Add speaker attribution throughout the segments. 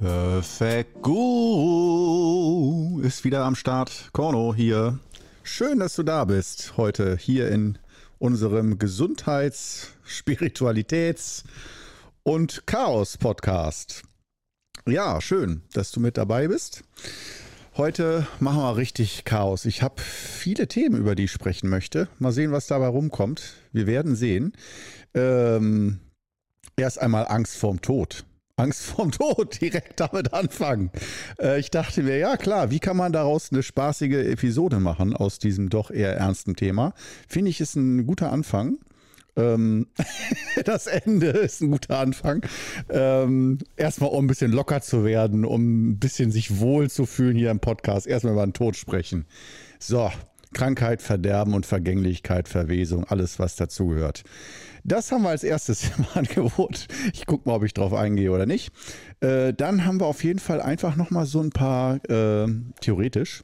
Speaker 1: Perfect Guru ist wieder am Start. Korno hier. Schön, dass du da bist heute hier in unserem Gesundheits-, Spiritualitäts- und Chaos-Podcast. Ja, schön, dass du mit dabei bist. Heute machen wir richtig Chaos. Ich habe viele Themen, über die ich sprechen möchte. Mal sehen, was dabei rumkommt. Wir werden sehen. Ähm, erst einmal Angst vorm Tod. Angst vorm Tod, direkt damit anfangen. Äh, ich dachte mir, ja klar, wie kann man daraus eine spaßige Episode machen aus diesem doch eher ernsten Thema? Finde ich, ist ein guter Anfang. Ähm, das Ende ist ein guter Anfang. Ähm, erstmal, um ein bisschen locker zu werden, um ein bisschen sich wohl zu fühlen hier im Podcast. Erstmal über den Tod sprechen. So, Krankheit, Verderben und Vergänglichkeit, Verwesung, alles, was dazugehört. Das haben wir als erstes im Angebot. Ich gucke mal, ob ich drauf eingehe oder nicht. Äh, dann haben wir auf jeden Fall einfach nochmal so ein paar, äh, theoretisch,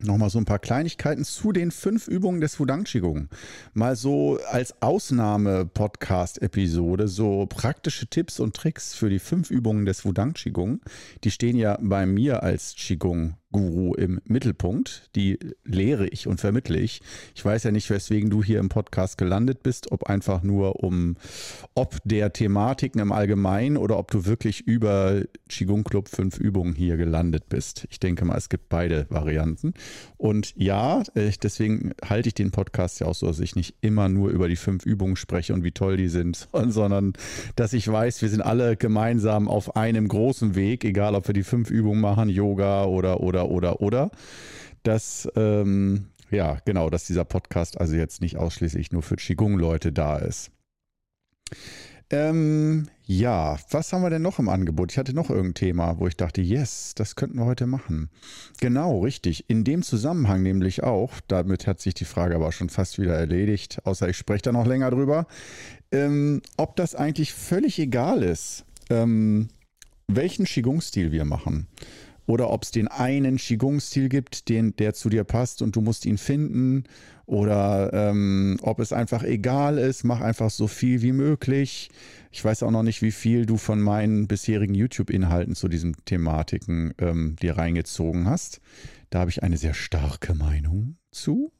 Speaker 1: nochmal so ein paar Kleinigkeiten zu den fünf Übungen des Wudang Qigong. Mal so als Ausnahme-Podcast-Episode, so praktische Tipps und Tricks für die fünf Übungen des Wudang Qigong. Die stehen ja bei mir als Qigong Guru im Mittelpunkt. Die lehre ich und vermittle ich. Ich weiß ja nicht, weswegen du hier im Podcast gelandet bist, ob einfach nur um, ob der Thematiken im Allgemeinen oder ob du wirklich über Qigong Club 5 Übungen hier gelandet bist. Ich denke mal, es gibt beide Varianten. Und ja, äh, deswegen halte ich den Podcast ja auch so, dass ich nicht immer nur über die fünf Übungen spreche und wie toll die sind, sondern dass ich weiß, wir sind alle gemeinsam auf einem großen Weg, egal ob wir die fünf Übungen machen, Yoga oder, oder oder, oder, oder. Dass, ähm, ja, genau, dass dieser Podcast also jetzt nicht ausschließlich nur für Qigong-Leute da ist. Ähm, ja, was haben wir denn noch im Angebot? Ich hatte noch irgendein Thema, wo ich dachte, yes, das könnten wir heute machen. Genau, richtig. In dem Zusammenhang nämlich auch, damit hat sich die Frage aber schon fast wieder erledigt, außer ich spreche da noch länger drüber, ähm, ob das eigentlich völlig egal ist, ähm, welchen Qigong-Stil wir machen oder ob es den einen Qigong-Stil gibt, den, der zu dir passt und du musst ihn finden oder ähm, ob es einfach egal ist, mach einfach so viel wie möglich. Ich weiß auch noch nicht, wie viel du von meinen bisherigen YouTube-Inhalten zu diesen Thematiken ähm, dir reingezogen hast. Da habe ich eine sehr starke Meinung zu.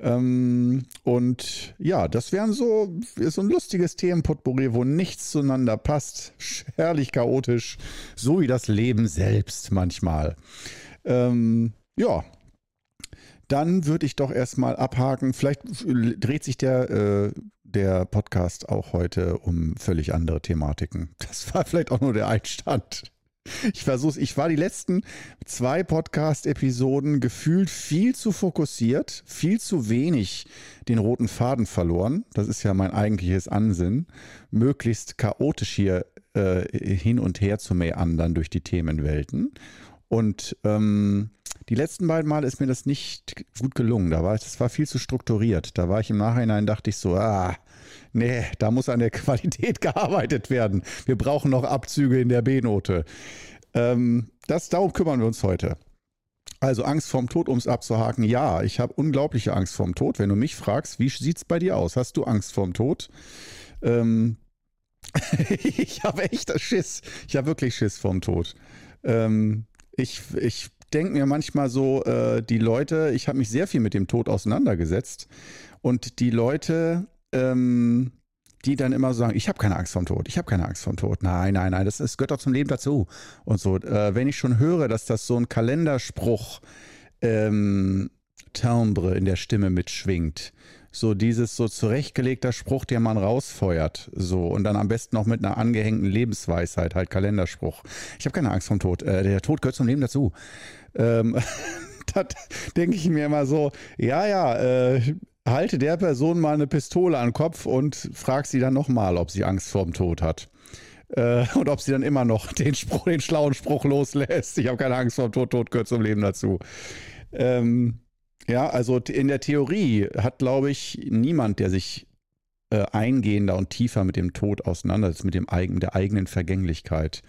Speaker 1: Ähm, und ja, das wären so, so ein lustiges Themenpotpourri, wo nichts zueinander passt. Herrlich chaotisch, so wie das Leben selbst manchmal. Ähm, ja, dann würde ich doch erstmal abhaken. Vielleicht dreht sich der, äh, der Podcast auch heute um völlig andere Thematiken. Das war vielleicht auch nur der Einstand. Ich versuch's. Ich war die letzten zwei Podcast-Episoden gefühlt viel zu fokussiert, viel zu wenig den roten Faden verloren. Das ist ja mein eigentliches Ansinnen, möglichst chaotisch hier äh, hin und her zu meandern durch die Themenwelten. Und ähm, die letzten beiden Male ist mir das nicht gut gelungen. Da war, das war viel zu strukturiert. Da war ich im Nachhinein, dachte ich so, ah, nee, da muss an der Qualität gearbeitet werden. Wir brauchen noch Abzüge in der B-Note. Ähm, darum kümmern wir uns heute. Also Angst vorm Tod, um es abzuhaken. Ja, ich habe unglaubliche Angst vorm Tod. Wenn du mich fragst, wie sieht es bei dir aus? Hast du Angst vorm Tod? Ähm, ich habe echt Schiss. Ich habe wirklich Schiss vorm Tod. Ähm, ich ich denke mir manchmal so, äh, die Leute, ich habe mich sehr viel mit dem Tod auseinandergesetzt und die Leute, ähm, die dann immer sagen, ich habe keine Angst vorm Tod, ich habe keine Angst vorm Tod. Nein, nein, nein, das, das gehört doch zum Leben dazu. Und so, äh, wenn ich schon höre, dass das so ein Kalenderspruch ähm, Timbre in der Stimme mitschwingt, so dieses so zurechtgelegter Spruch, den man rausfeuert, so und dann am besten noch mit einer angehängten Lebensweisheit, halt Kalenderspruch. Ich habe keine Angst vorm Tod. Äh, der Tod gehört zum Leben dazu. Ähm, da denke ich mir immer so, ja, ja, äh, halte der Person mal eine Pistole an den Kopf und frag sie dann nochmal, ob sie Angst vorm Tod hat. Äh, und ob sie dann immer noch den, Spruch, den schlauen Spruch loslässt. Ich habe keine Angst vorm Tod, Tod gehört zum Leben dazu. Ähm, ja, also in der Theorie hat, glaube ich, niemand, der sich äh, eingehender und tiefer mit dem Tod auseinandersetzt, mit dem eigen, der eigenen Vergänglichkeit.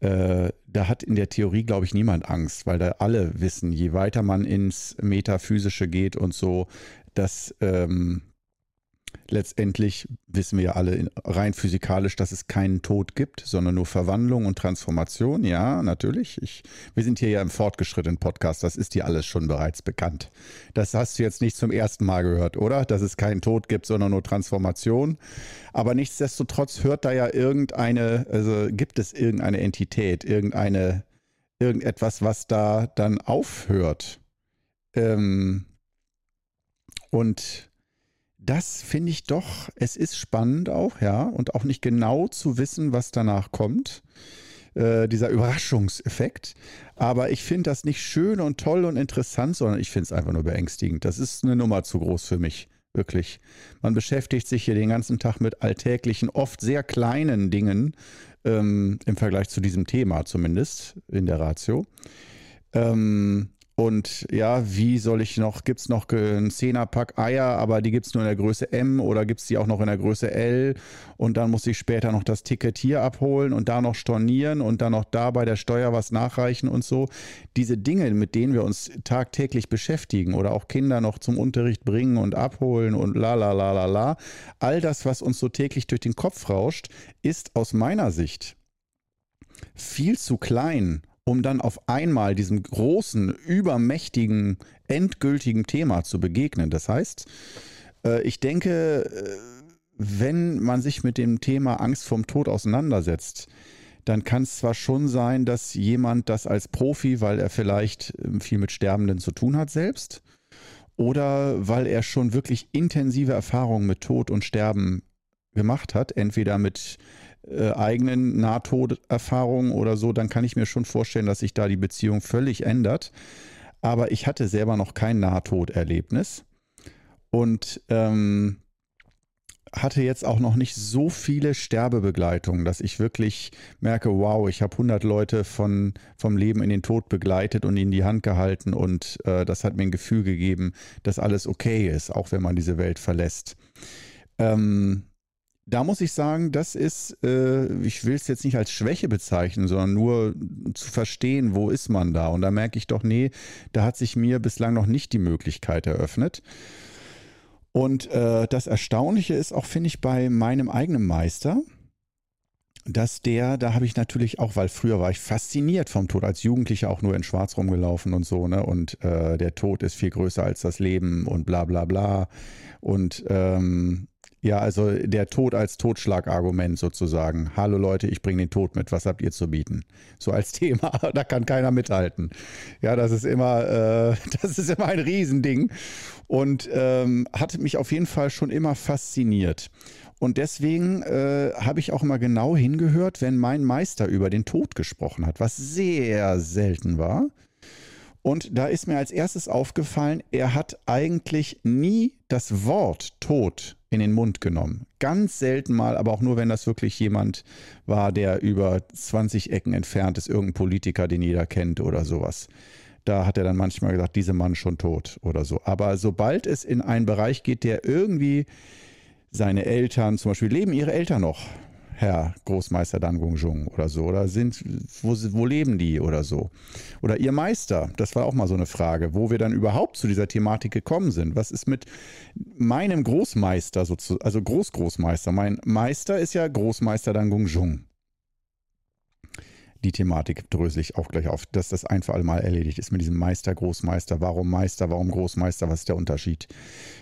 Speaker 1: Äh, da hat in der Theorie, glaube ich, niemand Angst, weil da alle wissen, je weiter man ins Metaphysische geht und so, dass, ähm, letztendlich wissen wir ja alle rein physikalisch, dass es keinen Tod gibt, sondern nur Verwandlung und Transformation. Ja, natürlich. Ich, wir sind hier ja im fortgeschrittenen Podcast. Das ist dir alles schon bereits bekannt. Das hast du jetzt nicht zum ersten Mal gehört, oder? Dass es keinen Tod gibt, sondern nur Transformation. Aber nichtsdestotrotz hört da ja irgendeine, also gibt es irgendeine Entität, irgendeine, irgendetwas, was da dann aufhört. Ähm, und das finde ich doch, es ist spannend auch, ja, und auch nicht genau zu wissen, was danach kommt. Äh, dieser Überraschungseffekt. Aber ich finde das nicht schön und toll und interessant, sondern ich finde es einfach nur beängstigend. Das ist eine Nummer zu groß für mich. Wirklich. Man beschäftigt sich hier den ganzen Tag mit alltäglichen, oft sehr kleinen Dingen, ähm, im Vergleich zu diesem Thema zumindest in der Ratio. Ähm, und ja, wie soll ich noch, gibt es noch einen Zehnerpack Eier, aber die gibt es nur in der Größe M oder gibt es die auch noch in der Größe L? Und dann muss ich später noch das Ticket hier abholen und da noch stornieren und dann noch da bei der Steuer was nachreichen und so. Diese Dinge, mit denen wir uns tagtäglich beschäftigen oder auch Kinder noch zum Unterricht bringen und abholen und la la la la la. All das, was uns so täglich durch den Kopf rauscht, ist aus meiner Sicht viel zu klein um dann auf einmal diesem großen, übermächtigen, endgültigen Thema zu begegnen. Das heißt, äh, ich denke, äh, wenn man sich mit dem Thema Angst vorm Tod auseinandersetzt, dann kann es zwar schon sein, dass jemand das als Profi, weil er vielleicht ähm, viel mit Sterbenden zu tun hat selbst, oder weil er schon wirklich intensive Erfahrungen mit Tod und Sterben gemacht hat, entweder mit äh, eigenen Nahtoderfahrungen oder so, dann kann ich mir schon vorstellen, dass sich da die Beziehung völlig ändert. Aber ich hatte selber noch kein Nahtoderlebnis und ähm, hatte jetzt auch noch nicht so viele Sterbebegleitungen, dass ich wirklich merke, wow, ich habe 100 Leute von, vom Leben in den Tod begleitet und ihnen die Hand gehalten und äh, das hat mir ein Gefühl gegeben, dass alles okay ist, auch wenn man diese Welt verlässt. Ähm, da muss ich sagen, das ist, äh, ich will es jetzt nicht als Schwäche bezeichnen, sondern nur zu verstehen, wo ist man da. Und da merke ich doch, nee, da hat sich mir bislang noch nicht die Möglichkeit eröffnet. Und äh, das Erstaunliche ist auch, finde ich, bei meinem eigenen Meister, dass der, da habe ich natürlich auch, weil früher war ich fasziniert vom Tod, als Jugendlicher auch nur in Schwarz rumgelaufen und so, ne? Und äh, der Tod ist viel größer als das Leben und bla bla bla. Und ähm, ja, also der Tod als Totschlagargument sozusagen. Hallo Leute, ich bringe den Tod mit. Was habt ihr zu bieten? So als Thema, da kann keiner mithalten. Ja, das ist immer, äh, das ist immer ein Riesending und ähm, hat mich auf jeden Fall schon immer fasziniert. Und deswegen äh, habe ich auch immer genau hingehört, wenn mein Meister über den Tod gesprochen hat, was sehr selten war. Und da ist mir als erstes aufgefallen, er hat eigentlich nie das Wort Tod in den Mund genommen. Ganz selten mal, aber auch nur, wenn das wirklich jemand war, der über 20 Ecken entfernt ist, irgendein Politiker, den jeder kennt oder sowas. Da hat er dann manchmal gesagt, dieser Mann schon tot oder so. Aber sobald es in einen Bereich geht, der irgendwie seine Eltern, zum Beispiel leben ihre Eltern noch, Herr Großmeister Dan Gongzhong oder so? Oder sind, wo, wo leben die oder so? Oder Ihr Meister? Das war auch mal so eine Frage, wo wir dann überhaupt zu dieser Thematik gekommen sind. Was ist mit meinem Großmeister, also Großgroßmeister? Mein Meister ist ja Großmeister Dan Gongzhong die Thematik drösel ich auch gleich auf, dass das ein für alle Mal erledigt ist mit diesem Meister, Großmeister. Warum Meister, warum Großmeister? Was ist der Unterschied?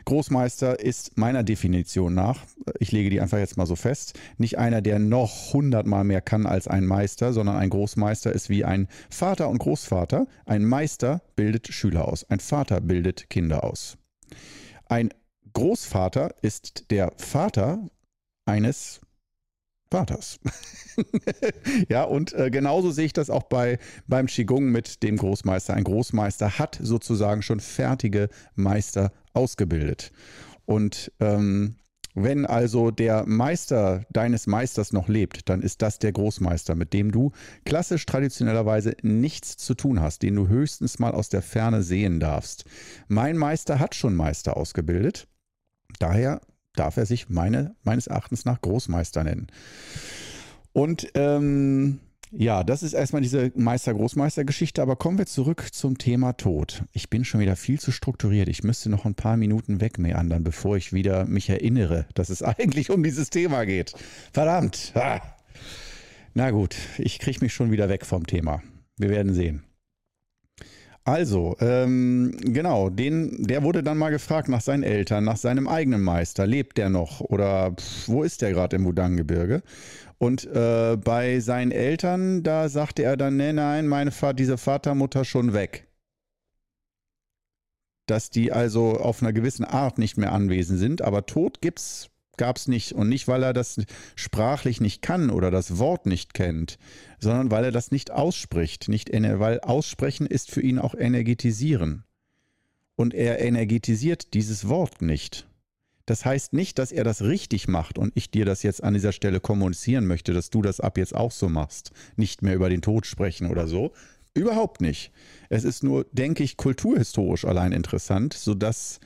Speaker 1: Großmeister ist meiner Definition nach, ich lege die einfach jetzt mal so fest, nicht einer, der noch hundertmal mehr kann als ein Meister, sondern ein Großmeister ist wie ein Vater und Großvater. Ein Meister bildet Schüler aus, ein Vater bildet Kinder aus. Ein Großvater ist der Vater eines Vaters. ja, und äh, genauso sehe ich das auch bei, beim Qigong mit dem Großmeister. Ein Großmeister hat sozusagen schon fertige Meister ausgebildet. Und ähm, wenn also der Meister deines Meisters noch lebt, dann ist das der Großmeister, mit dem du klassisch traditionellerweise nichts zu tun hast, den du höchstens mal aus der Ferne sehen darfst. Mein Meister hat schon Meister ausgebildet. Daher darf er sich meine, meines Erachtens nach Großmeister nennen. Und ähm, Ja, das ist erstmal diese Meister-Großmeister-Geschichte, aber kommen wir zurück zum Thema Tod. Ich bin schon wieder viel zu strukturiert. Ich müsste noch ein paar Minuten wegmeandern, bevor ich wieder mich erinnere, dass es eigentlich um dieses Thema geht. Verdammt! Ah. Na gut, ich kriege mich schon wieder weg vom Thema. Wir werden sehen. Also, ähm, genau, den, der wurde dann mal gefragt nach seinen Eltern, nach seinem eigenen Meister. Lebt der noch oder pff, wo ist der gerade im Wudang-Gebirge? Und äh, bei seinen Eltern, da sagte er dann, nee, nein, meine Vater, diese Vatermutter schon weg. Dass die also auf einer gewissen Art nicht mehr anwesend sind, aber tot gibt's gab es nicht. Und nicht, weil er das sprachlich nicht kann oder das Wort nicht kennt, sondern weil er das nicht ausspricht. Nicht, weil aussprechen ist für ihn auch energetisieren. Und er energetisiert dieses Wort nicht. Das heißt nicht, dass er das richtig macht und ich dir das jetzt an dieser Stelle kommunizieren möchte, dass du das ab jetzt auch so machst. Nicht mehr über den Tod sprechen oder so. Überhaupt nicht. Es ist nur, denke ich, kulturhistorisch allein interessant, sodass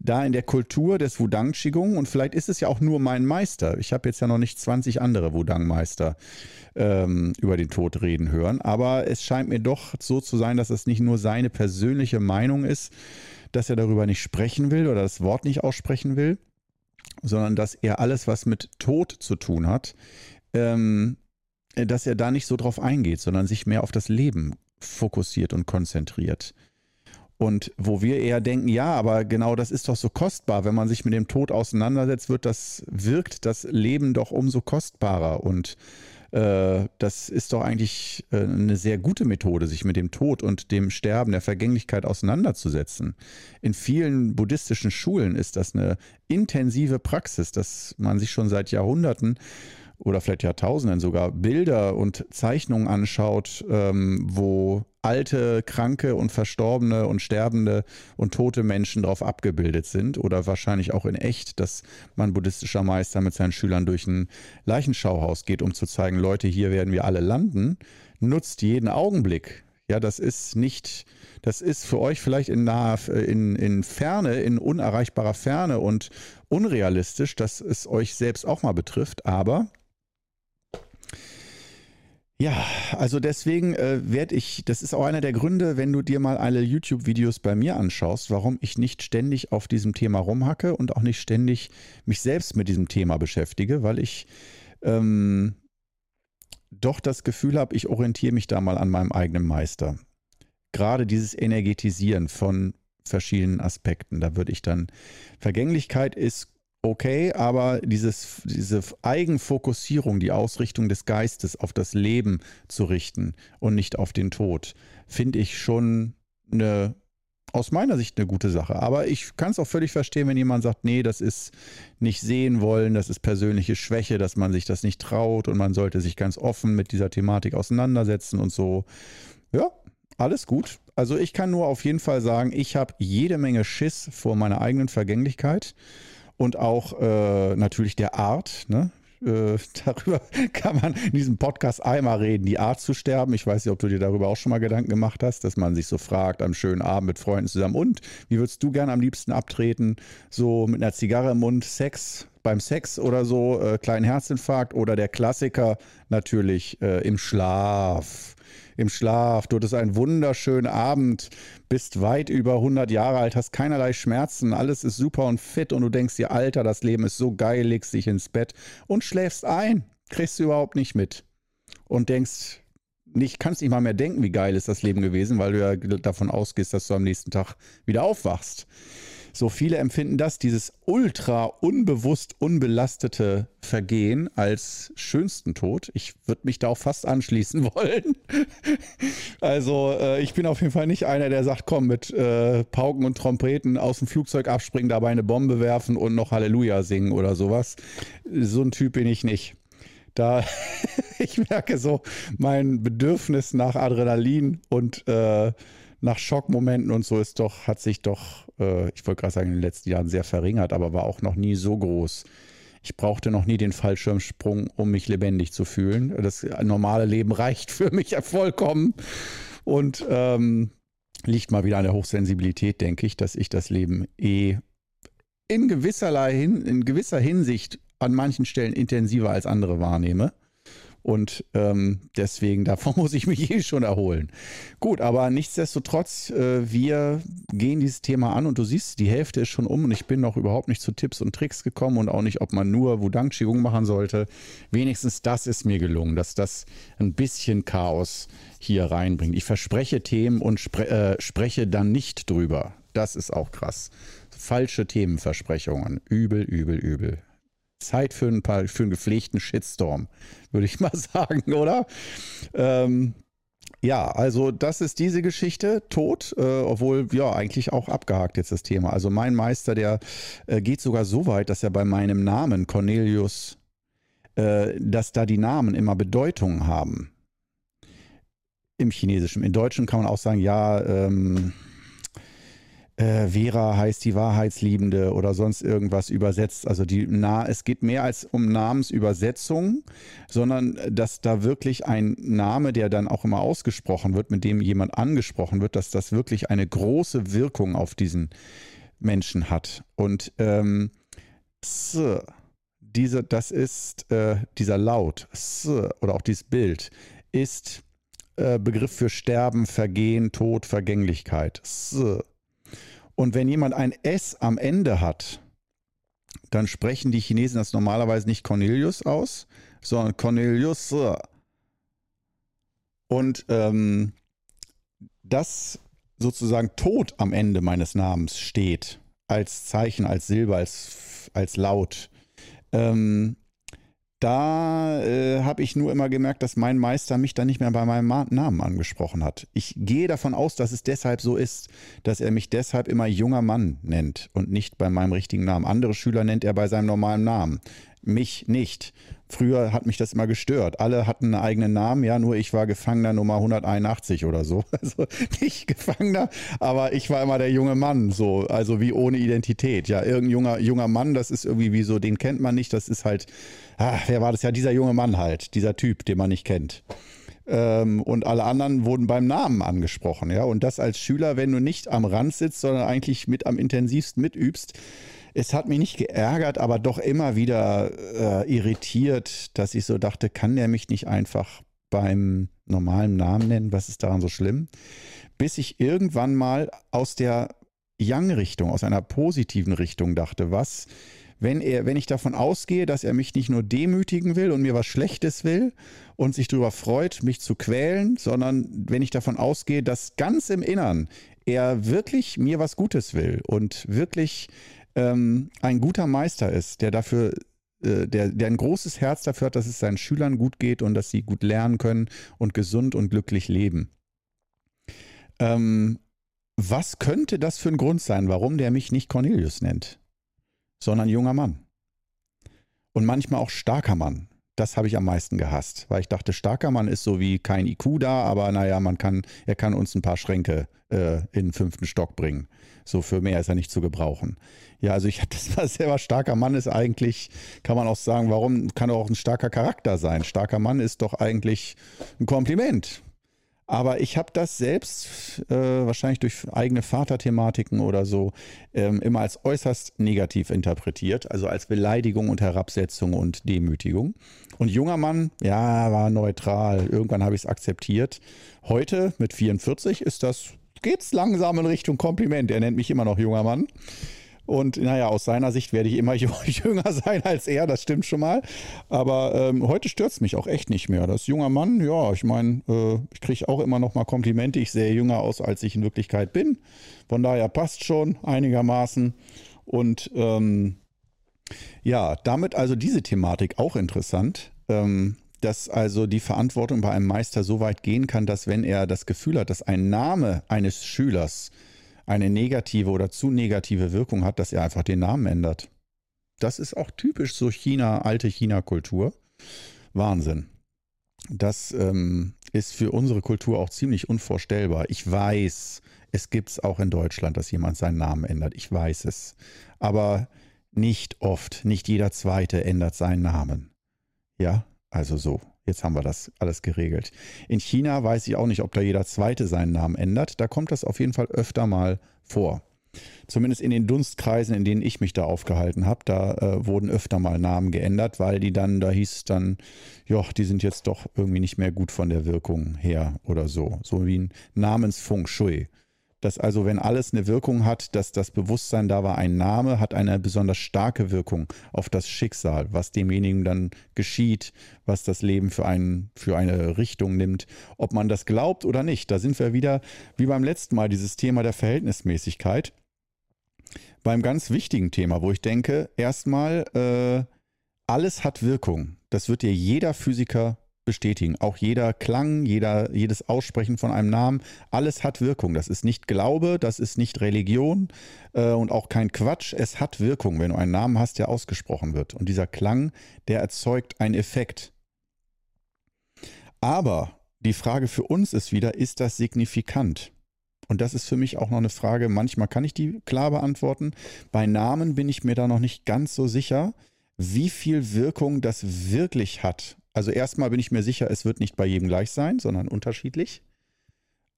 Speaker 1: da in der Kultur des Wudang Qigong und vielleicht ist es ja auch nur mein Meister. Ich habe jetzt ja noch nicht 20 andere Wudang Meister ähm, über den Tod reden hören, aber es scheint mir doch so zu sein, dass es nicht nur seine persönliche Meinung ist, dass er darüber nicht sprechen will oder das Wort nicht aussprechen will, sondern dass er alles, was mit Tod zu tun hat, ähm, dass er da nicht so drauf eingeht, sondern sich mehr auf das Leben fokussiert und konzentriert. Und wo wir eher denken, ja, aber genau das ist doch so kostbar, wenn man sich mit dem Tod auseinandersetzt, wird das, wirkt das Leben doch umso kostbarer. Und äh, das ist doch eigentlich äh, eine sehr gute Methode, sich mit dem Tod und dem Sterben, der Vergänglichkeit auseinanderzusetzen. In vielen buddhistischen Schulen ist das eine intensive Praxis, dass man sich schon seit Jahrhunderten oder vielleicht Jahrtausenden sogar Bilder und Zeichnungen anschaut, ähm, wo alte, kranke und verstorbene und sterbende und tote Menschen drauf abgebildet sind oder wahrscheinlich auch in echt, dass man buddhistischer Meister mit seinen Schülern durch ein Leichenschauhaus geht, um zu zeigen, Leute, hier werden wir alle landen, nutzt jeden Augenblick. Ja, das ist nicht, das ist für euch vielleicht in naher, in, in Ferne, in unerreichbarer Ferne und unrealistisch, dass es euch selbst auch mal betrifft, aber ja, also deswegen äh, werde ich, das ist auch einer der Gründe, wenn du dir mal alle YouTube-Videos bei mir anschaust, warum ich nicht ständig auf diesem Thema rumhacke und auch nicht ständig mich selbst mit diesem Thema beschäftige, weil ich ähm, doch das Gefühl habe, ich orientiere mich da mal an meinem eigenen Meister. Gerade dieses Energetisieren von verschiedenen Aspekten, da würde ich dann, Vergänglichkeit ist okay, aber dieses, diese Eigenfokussierung, die Ausrichtung des Geistes auf das Leben zu richten und nicht auf den Tod, finde ich schon eine, aus meiner Sicht eine gute Sache. Aber ich kann es auch völlig verstehen, wenn jemand sagt, nee, das ist nicht sehen wollen, das ist persönliche Schwäche, dass man sich das nicht traut und man sollte sich ganz offen mit dieser Thematik auseinandersetzen und so. Ja, alles gut. Also ich kann nur auf jeden Fall sagen, ich habe jede Menge Schiss vor meiner eigenen Vergänglichkeit und auch äh, natürlich der Art. Ne? Äh, darüber kann man in diesem Podcast einmal reden, die Art zu sterben. Ich weiß nicht, ob du dir darüber auch schon mal Gedanken gemacht hast, dass man sich so fragt, am schönen Abend mit Freunden zusammen. Und wie würdest du gern am liebsten abtreten? So mit einer Zigarre im Mund, Sex beim Sex oder so, äh, kleinen Herzinfarkt oder der Klassiker natürlich äh, im Schlaf im Schlaf. Du hattest einen wunderschönen Abend, bist weit über 100 Jahre alt, hast keinerlei Schmerzen, alles ist super und fit und du denkst dir, Alter, das Leben ist so geil, legst dich ins Bett und schläfst ein. Kriegst du überhaupt nicht mit. Und denkst, nicht, kannst nicht mal mehr denken, wie geil ist das Leben gewesen, weil du ja davon ausgehst, dass du am nächsten Tag wieder aufwachst. So viele empfinden das, dieses ultra unbewusst unbelastete Vergehen als schönsten Tod. Ich würde mich da auch fast anschließen wollen. also äh, ich bin auf jeden Fall nicht einer, der sagt, komm, mit äh, Pauken und Trompeten aus dem Flugzeug abspringen, dabei eine Bombe werfen und noch Halleluja singen oder sowas. So ein Typ bin ich nicht da ich merke so mein Bedürfnis nach Adrenalin und äh, nach Schockmomenten und so ist doch, hat sich doch, äh, ich wollte gerade sagen, in den letzten Jahren sehr verringert, aber war auch noch nie so groß. Ich brauchte noch nie den Fallschirmsprung, um mich lebendig zu fühlen. Das normale Leben reicht für mich vollkommen. Und ähm, liegt mal wieder an der Hochsensibilität, denke ich, dass ich das Leben eh in, gewisserlei in gewisser Hinsicht an manchen Stellen intensiver als andere wahrnehme Und ähm, deswegen, davon muss ich mich eh schon erholen. Gut, aber nichtsdestotrotz, äh, wir gehen dieses Thema an und du siehst, die Hälfte ist schon um und ich bin noch überhaupt nicht zu Tipps und Tricks gekommen und auch nicht, ob man nur Wudang Qigong machen sollte. Wenigstens das ist mir gelungen, dass das ein bisschen Chaos hier reinbringt. Ich verspreche Themen und spre äh, spreche dann nicht drüber. Das ist auch krass. Falsche Themenversprechungen. Übel, übel, übel. Zeit für, ein paar, für einen gepflegten Shitstorm, würde ich mal sagen, oder? Ähm, ja, also das ist diese Geschichte, tot, äh, obwohl ja eigentlich auch abgehakt jetzt das Thema. Also mein Meister, der äh, geht sogar so weit, dass er bei meinem Namen Cornelius, äh, dass da die Namen immer Bedeutung haben. Im Chinesischen. Im Deutschen kann man auch sagen, ja, ähm, äh, Vera heißt die Wahrheitsliebende oder sonst irgendwas übersetzt. Also die Na es geht mehr als um Namensübersetzung, sondern dass da wirklich ein Name, der dann auch immer ausgesprochen wird, mit dem jemand angesprochen wird, dass das wirklich eine große Wirkung auf diesen Menschen hat. Und ähm, S, diese, das ist äh, dieser Laut, S, oder auch dieses Bild, ist äh, Begriff für Sterben, Vergehen, Tod, Vergänglichkeit. S. Und wenn jemand ein S am Ende hat, dann sprechen die Chinesen das normalerweise nicht Cornelius aus, sondern Cornelius. Und ähm, das sozusagen Tod am Ende meines Namens steht, als Zeichen, als Silber, als, als Laut. Ähm, da äh, habe ich nur immer gemerkt, dass mein Meister mich dann nicht mehr bei meinem Namen angesprochen hat. Ich gehe davon aus, dass es deshalb so ist, dass er mich deshalb immer junger Mann nennt und nicht bei meinem richtigen Namen. Andere Schüler nennt er bei seinem normalen Namen. Mich nicht. Früher hat mich das immer gestört. Alle hatten einen eigenen Namen, ja, nur ich war Gefangener Nummer 181 oder so. Also nicht Gefangener, aber ich war immer der junge Mann, so, also wie ohne Identität. Ja, irgendein junger, junger Mann, das ist irgendwie wie so, den kennt man nicht, das ist halt, ah, wer war das ja, dieser junge Mann halt, dieser Typ, den man nicht kennt. Ähm, und alle anderen wurden beim Namen angesprochen, ja. Und das als Schüler, wenn du nicht am Rand sitzt, sondern eigentlich mit am intensivsten mitübst, es hat mich nicht geärgert, aber doch immer wieder äh, irritiert, dass ich so dachte, kann der mich nicht einfach beim normalen Namen nennen? Was ist daran so schlimm? Bis ich irgendwann mal aus der Yang-Richtung, aus einer positiven Richtung dachte, was, wenn er, wenn ich davon ausgehe, dass er mich nicht nur demütigen will und mir was Schlechtes will und sich darüber freut, mich zu quälen, sondern wenn ich davon ausgehe, dass ganz im Innern er wirklich mir was Gutes will und wirklich ähm, ein guter Meister ist, der dafür äh, der, der ein großes Herz dafür hat, dass es seinen Schülern gut geht und dass sie gut lernen können und gesund und glücklich leben. Ähm, was könnte das für ein Grund sein, warum der mich nicht Cornelius nennt, sondern junger Mann? Und manchmal auch starker Mann. Das habe ich am meisten gehasst, weil ich dachte, starker Mann ist so wie kein IQ da, aber naja, man kann, er kann uns ein paar Schränke äh, in den fünften Stock bringen. So für mehr ist er nicht zu gebrauchen. Ja, also ich habe das mal selber starker Mann ist eigentlich, kann man auch sagen, warum kann er auch ein starker Charakter sein? Starker Mann ist doch eigentlich ein Kompliment. Aber ich habe das selbst, äh, wahrscheinlich durch eigene Vaterthematiken oder so, ähm, immer als äußerst negativ interpretiert, also als Beleidigung und Herabsetzung und Demütigung. Und junger Mann, ja, war neutral. Irgendwann habe ich es akzeptiert. Heute mit 44 ist das, geht's langsam in Richtung Kompliment. Er nennt mich immer noch junger Mann. Und naja, aus seiner Sicht werde ich immer jünger sein als er, das stimmt schon mal. Aber ähm, heute stört es mich auch echt nicht mehr. Das junger Mann, ja, ich meine, äh, ich kriege auch immer noch mal Komplimente. Ich sehe jünger aus, als ich in Wirklichkeit bin. Von daher passt schon einigermaßen. Und ähm, ja, damit also diese Thematik auch interessant. Ähm, dass also die Verantwortung bei einem Meister so weit gehen kann, dass wenn er das Gefühl hat, dass ein Name eines Schülers eine negative oder zu negative Wirkung hat, dass er einfach den Namen ändert. Das ist auch typisch so China, alte China-Kultur. Wahnsinn. Das ähm, ist für unsere Kultur auch ziemlich unvorstellbar. Ich weiß, es gibt es auch in Deutschland, dass jemand seinen Namen ändert. Ich weiß es. Aber nicht oft, nicht jeder Zweite ändert seinen Namen. Ja, also so. Jetzt haben wir das alles geregelt. In China weiß ich auch nicht, ob da jeder Zweite seinen Namen ändert. Da kommt das auf jeden Fall öfter mal vor. Zumindest in den Dunstkreisen, in denen ich mich da aufgehalten habe, da äh, wurden öfter mal Namen geändert, weil die dann, da hieß es dann, ja, die sind jetzt doch irgendwie nicht mehr gut von der Wirkung her oder so. So wie ein Namensfeng Shui dass also wenn alles eine Wirkung hat, dass das Bewusstsein da war, ein Name hat eine besonders starke Wirkung auf das Schicksal, was demjenigen dann geschieht, was das Leben für, einen, für eine Richtung nimmt, ob man das glaubt oder nicht. Da sind wir wieder, wie beim letzten Mal, dieses Thema der Verhältnismäßigkeit. Beim ganz wichtigen Thema, wo ich denke, erstmal, äh, alles hat Wirkung. Das wird dir jeder Physiker bestätigen. Auch jeder Klang, jeder, jedes Aussprechen von einem Namen, alles hat Wirkung. Das ist nicht Glaube, das ist nicht Religion äh, und auch kein Quatsch. Es hat Wirkung, wenn du einen Namen hast, der ausgesprochen wird. Und dieser Klang, der erzeugt einen Effekt. Aber die Frage für uns ist wieder, ist das signifikant? Und das ist für mich auch noch eine Frage, manchmal kann ich die klar beantworten. Bei Namen bin ich mir da noch nicht ganz so sicher, wie viel Wirkung das wirklich hat also erstmal bin ich mir sicher, es wird nicht bei jedem gleich sein, sondern unterschiedlich.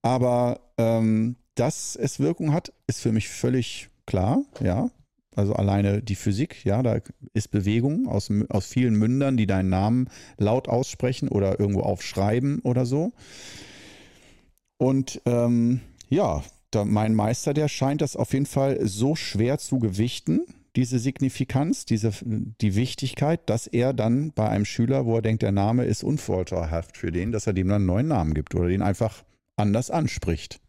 Speaker 1: Aber ähm, dass es Wirkung hat, ist für mich völlig klar, ja. Also alleine die Physik, ja, da ist Bewegung aus, aus vielen Mündern, die deinen Namen laut aussprechen oder irgendwo aufschreiben oder so. Und ähm, ja, da, mein Meister, der scheint das auf jeden Fall so schwer zu gewichten, diese Signifikanz, diese, die Wichtigkeit, dass er dann bei einem Schüler, wo er denkt, der Name ist unvorteilhaft für den, dass er dem dann einen neuen Namen gibt oder den einfach anders anspricht.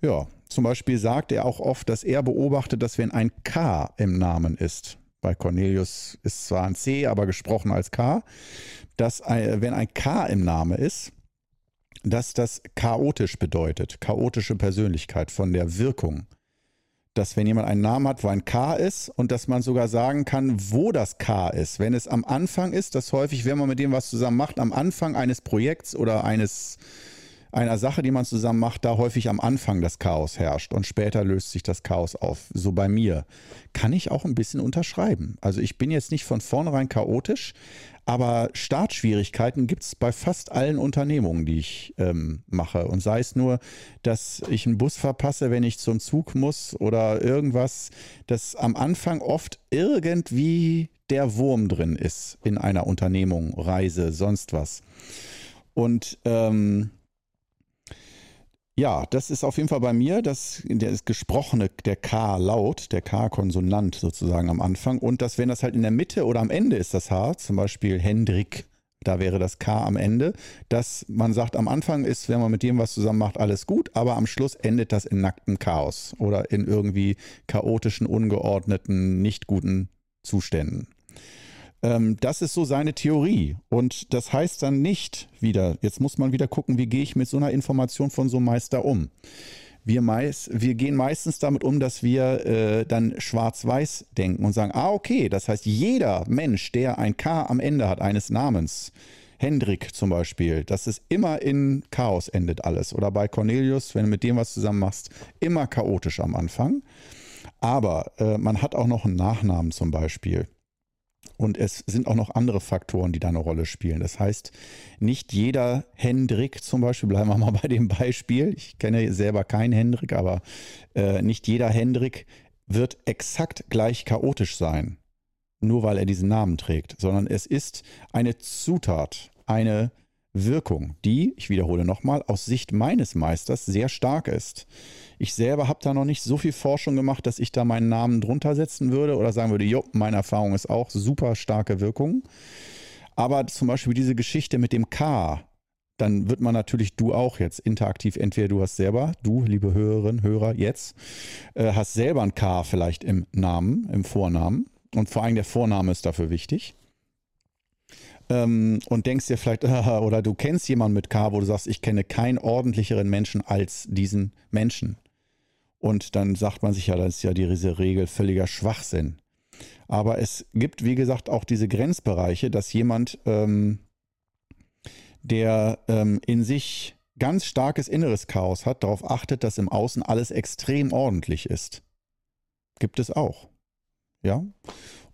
Speaker 1: Ja, zum Beispiel sagt er auch oft, dass er beobachtet, dass wenn ein K im Namen ist, bei Cornelius ist zwar ein C, aber gesprochen als K, dass ein, wenn ein K im Namen ist, dass das chaotisch bedeutet, chaotische Persönlichkeit von der Wirkung dass wenn jemand einen Namen hat, wo ein K ist und dass man sogar sagen kann, wo das K ist. Wenn es am Anfang ist, dass häufig, wenn man mit dem was zusammen macht, am Anfang eines Projekts oder eines einer Sache, die man zusammen macht, da häufig am Anfang das Chaos herrscht und später löst sich das Chaos auf. So bei mir. Kann ich auch ein bisschen unterschreiben. Also ich bin jetzt nicht von vornherein chaotisch, aber Startschwierigkeiten gibt es bei fast allen Unternehmungen, die ich ähm, mache. Und sei es nur, dass ich einen Bus verpasse, wenn ich zum Zug muss oder irgendwas, dass am Anfang oft irgendwie der Wurm drin ist in einer Unternehmung, Reise, sonst was. Und ähm, ja, das ist auf jeden Fall bei mir das, das gesprochene, der K-Laut, der K-Konsonant sozusagen am Anfang. Und dass, wenn das halt in der Mitte oder am Ende ist, das H, zum Beispiel Hendrik, da wäre das K am Ende, dass man sagt, am Anfang ist, wenn man mit dem was zusammen macht, alles gut, aber am Schluss endet das in nacktem Chaos oder in irgendwie chaotischen, ungeordneten, nicht guten Zuständen. Ähm, das ist so seine Theorie. Und das heißt dann nicht wieder, jetzt muss man wieder gucken, wie gehe ich mit so einer Information von so einem Meister um. Wir, meist, wir gehen meistens damit um, dass wir äh, dann schwarz-weiß denken und sagen, ah, okay, das heißt, jeder Mensch, der ein K am Ende hat eines Namens, Hendrik zum Beispiel, dass es immer in Chaos endet alles. Oder bei Cornelius, wenn du mit dem was zusammen machst, immer chaotisch am Anfang. Aber äh, man hat auch noch einen Nachnamen zum Beispiel. Und es sind auch noch andere Faktoren, die da eine Rolle spielen. Das heißt, nicht jeder Hendrik zum Beispiel, bleiben wir mal bei dem Beispiel, ich kenne selber keinen Hendrik, aber äh, nicht jeder Hendrik wird exakt gleich chaotisch sein, nur weil er diesen Namen trägt, sondern es ist eine Zutat, eine Wirkung, die, ich wiederhole nochmal, aus Sicht meines Meisters sehr stark ist. Ich selber habe da noch nicht so viel Forschung gemacht, dass ich da meinen Namen drunter setzen würde oder sagen würde, jo, meine Erfahrung ist auch super starke Wirkung. Aber zum Beispiel diese Geschichte mit dem K, dann wird man natürlich du auch jetzt interaktiv, entweder du hast selber, du, liebe Hörerinnen, Hörer, jetzt, äh, hast selber ein K vielleicht im Namen, im Vornamen. Und vor allem der Vorname ist dafür wichtig ähm, und denkst dir vielleicht, äh, oder du kennst jemanden mit K, wo du sagst, ich kenne keinen ordentlicheren Menschen als diesen Menschen. Und dann sagt man sich ja, das ist ja diese Regel völliger Schwachsinn. Aber es gibt, wie gesagt, auch diese Grenzbereiche, dass jemand, ähm, der ähm, in sich ganz starkes inneres Chaos hat, darauf achtet, dass im Außen alles extrem ordentlich ist. Gibt es auch. Ja?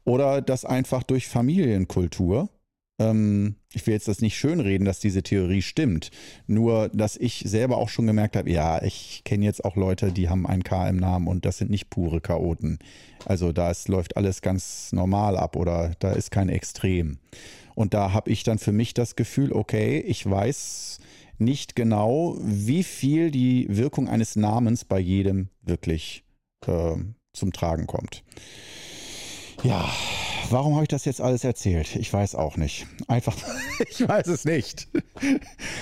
Speaker 1: Oder dass einfach durch Familienkultur ähm, ich will jetzt das nicht schönreden, dass diese Theorie stimmt. Nur, dass ich selber auch schon gemerkt habe, ja, ich kenne jetzt auch Leute, die haben ein K im Namen und das sind nicht pure Chaoten. Also da ist, läuft alles ganz normal ab oder da ist kein Extrem. Und da habe ich dann für mich das Gefühl, okay, ich weiß nicht genau, wie viel die Wirkung eines Namens bei jedem wirklich äh, zum Tragen kommt. Ja, warum habe ich das jetzt alles erzählt? Ich weiß auch nicht. Einfach, ich weiß es nicht.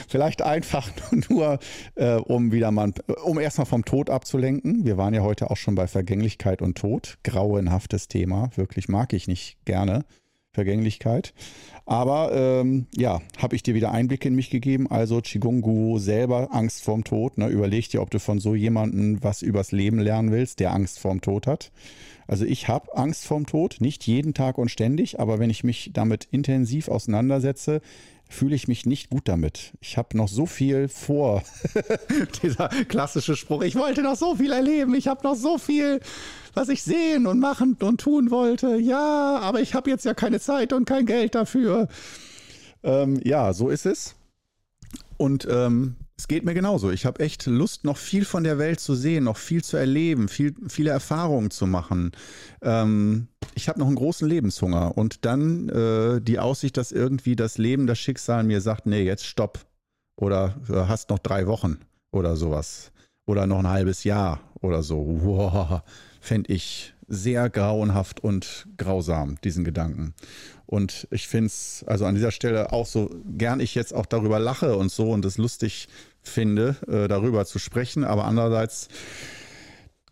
Speaker 1: Vielleicht einfach nur, äh, um wieder mal, um erstmal vom Tod abzulenken. Wir waren ja heute auch schon bei Vergänglichkeit und Tod. Grauenhaftes Thema. Wirklich mag ich nicht gerne. Vergänglichkeit. Aber ähm, ja, habe ich dir wieder Einblick in mich gegeben. Also Qigong Guru selber Angst vorm Tod. Ne? Überleg dir, ob du von so jemandem was übers Leben lernen willst, der Angst vorm Tod hat. Also ich habe Angst vorm Tod, nicht jeden Tag und ständig, aber wenn ich mich damit intensiv auseinandersetze, fühle ich mich nicht gut damit. Ich habe noch so viel vor. Dieser klassische Spruch, ich wollte noch so viel erleben, ich habe noch so viel, was ich sehen und machen und tun wollte. Ja, aber ich habe jetzt ja keine Zeit und kein Geld dafür. Ähm, ja, so ist es. Und ähm, es geht mir genauso. Ich habe echt Lust, noch viel von der Welt zu sehen, noch viel zu erleben, viel, viele Erfahrungen zu machen. Ähm, ich habe noch einen großen Lebenshunger und dann äh, die Aussicht, dass irgendwie das Leben, das Schicksal mir sagt, nee, jetzt stopp. Oder äh, hast noch drei Wochen oder sowas. Oder noch ein halbes Jahr oder so. Wow, fände ich sehr grauenhaft und grausam, diesen Gedanken. Und ich finde es, also an dieser Stelle auch so gern ich jetzt auch darüber lache und so und es lustig finde, äh, darüber zu sprechen, aber andererseits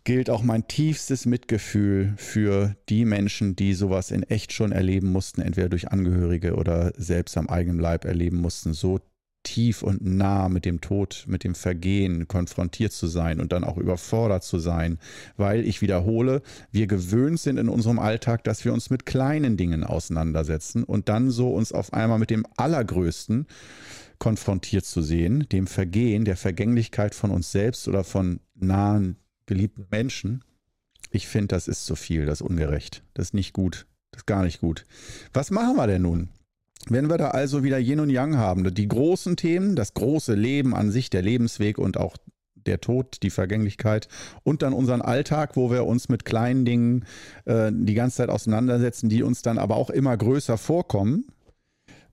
Speaker 1: gilt auch mein tiefstes Mitgefühl für die Menschen, die sowas in echt schon erleben mussten, entweder durch Angehörige oder selbst am eigenen Leib erleben mussten, so tief und nah mit dem Tod, mit dem Vergehen konfrontiert zu sein und dann auch überfordert zu sein, weil ich wiederhole, wir gewöhnt sind in unserem Alltag, dass wir uns mit kleinen Dingen auseinandersetzen und dann so uns auf einmal mit dem Allergrößten konfrontiert zu sehen, dem Vergehen, der Vergänglichkeit von uns selbst oder von nahen, geliebten Menschen. Ich finde, das ist zu viel, das ist ungerecht, das ist nicht gut, das ist gar nicht gut. Was machen wir denn nun? Wenn wir da also wieder Yin und Yang haben, die großen Themen, das große Leben an sich, der Lebensweg und auch der Tod, die Vergänglichkeit und dann unseren Alltag, wo wir uns mit kleinen Dingen äh, die ganze Zeit auseinandersetzen, die uns dann aber auch immer größer vorkommen.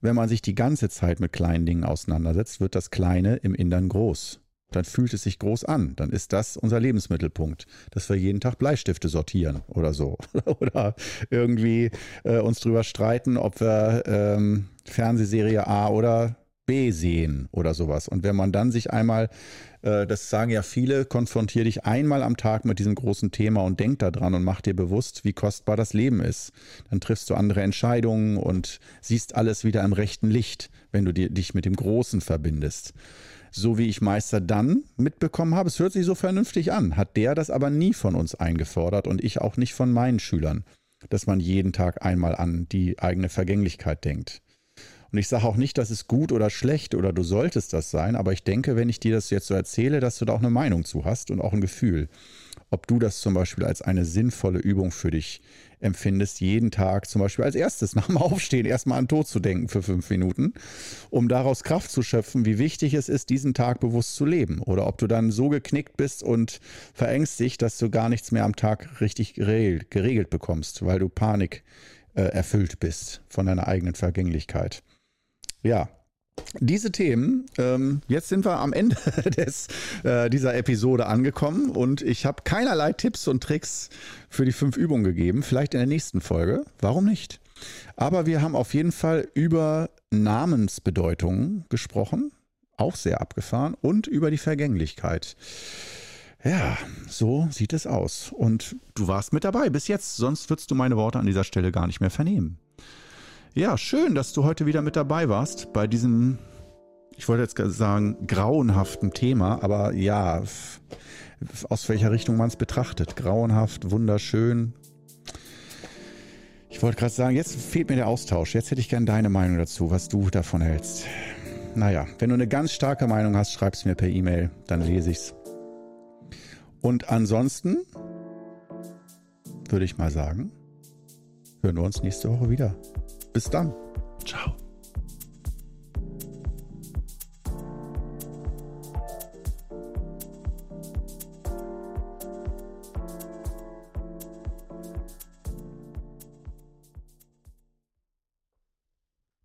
Speaker 1: Wenn man sich die ganze Zeit mit kleinen Dingen auseinandersetzt, wird das Kleine im Innern groß dann fühlt es sich groß an. Dann ist das unser Lebensmittelpunkt, dass wir jeden Tag Bleistifte sortieren oder so. oder irgendwie äh, uns drüber streiten, ob wir ähm, Fernsehserie A oder B sehen oder sowas. Und wenn man dann sich einmal, äh, das sagen ja viele, konfrontier dich einmal am Tag mit diesem großen Thema und denk daran und mach dir bewusst, wie kostbar das Leben ist. Dann triffst du andere Entscheidungen und siehst alles wieder im rechten Licht, wenn du dich mit dem Großen verbindest so wie ich Meister dann mitbekommen habe, es hört sich so vernünftig an, hat der das aber nie von uns eingefordert und ich auch nicht von meinen Schülern, dass man jeden Tag einmal an die eigene Vergänglichkeit denkt. Und ich sage auch nicht, dass es gut oder schlecht oder du solltest das sein, aber ich denke, wenn ich dir das jetzt so erzähle, dass du da auch eine Meinung zu hast und auch ein Gefühl. Ob du das zum Beispiel als eine sinnvolle Übung für dich empfindest, jeden Tag zum Beispiel als erstes nach dem Aufstehen erstmal an Tod zu denken für fünf Minuten, um daraus Kraft zu schöpfen, wie wichtig es ist, diesen Tag bewusst zu leben. Oder ob du dann so geknickt bist und verängstigt, dass du gar nichts mehr am Tag richtig geregelt, geregelt bekommst, weil du Panik äh, erfüllt bist von deiner eigenen Vergänglichkeit. Ja, diese Themen, ähm, jetzt sind wir am Ende des, äh, dieser Episode angekommen und ich habe keinerlei Tipps und Tricks für die fünf Übungen gegeben. Vielleicht in der nächsten Folge. Warum nicht? Aber wir haben auf jeden Fall über Namensbedeutungen gesprochen, auch sehr abgefahren, und über die Vergänglichkeit. Ja, so sieht es aus. Und du warst mit dabei bis jetzt, sonst würdest du meine Worte an dieser Stelle gar nicht mehr vernehmen. Ja, schön, dass du heute wieder mit dabei warst bei diesem, ich wollte jetzt sagen, grauenhaften Thema, aber ja, aus welcher Richtung man es betrachtet. Grauenhaft, wunderschön. Ich wollte gerade sagen, jetzt fehlt mir der Austausch. Jetzt hätte ich gerne deine Meinung dazu, was du davon hältst. Naja, wenn du eine ganz starke Meinung hast, schreib es mir per E-Mail, dann lese ich es. Und ansonsten würde ich mal sagen, hören wir uns nächste Woche wieder. Bis dann. Ciao.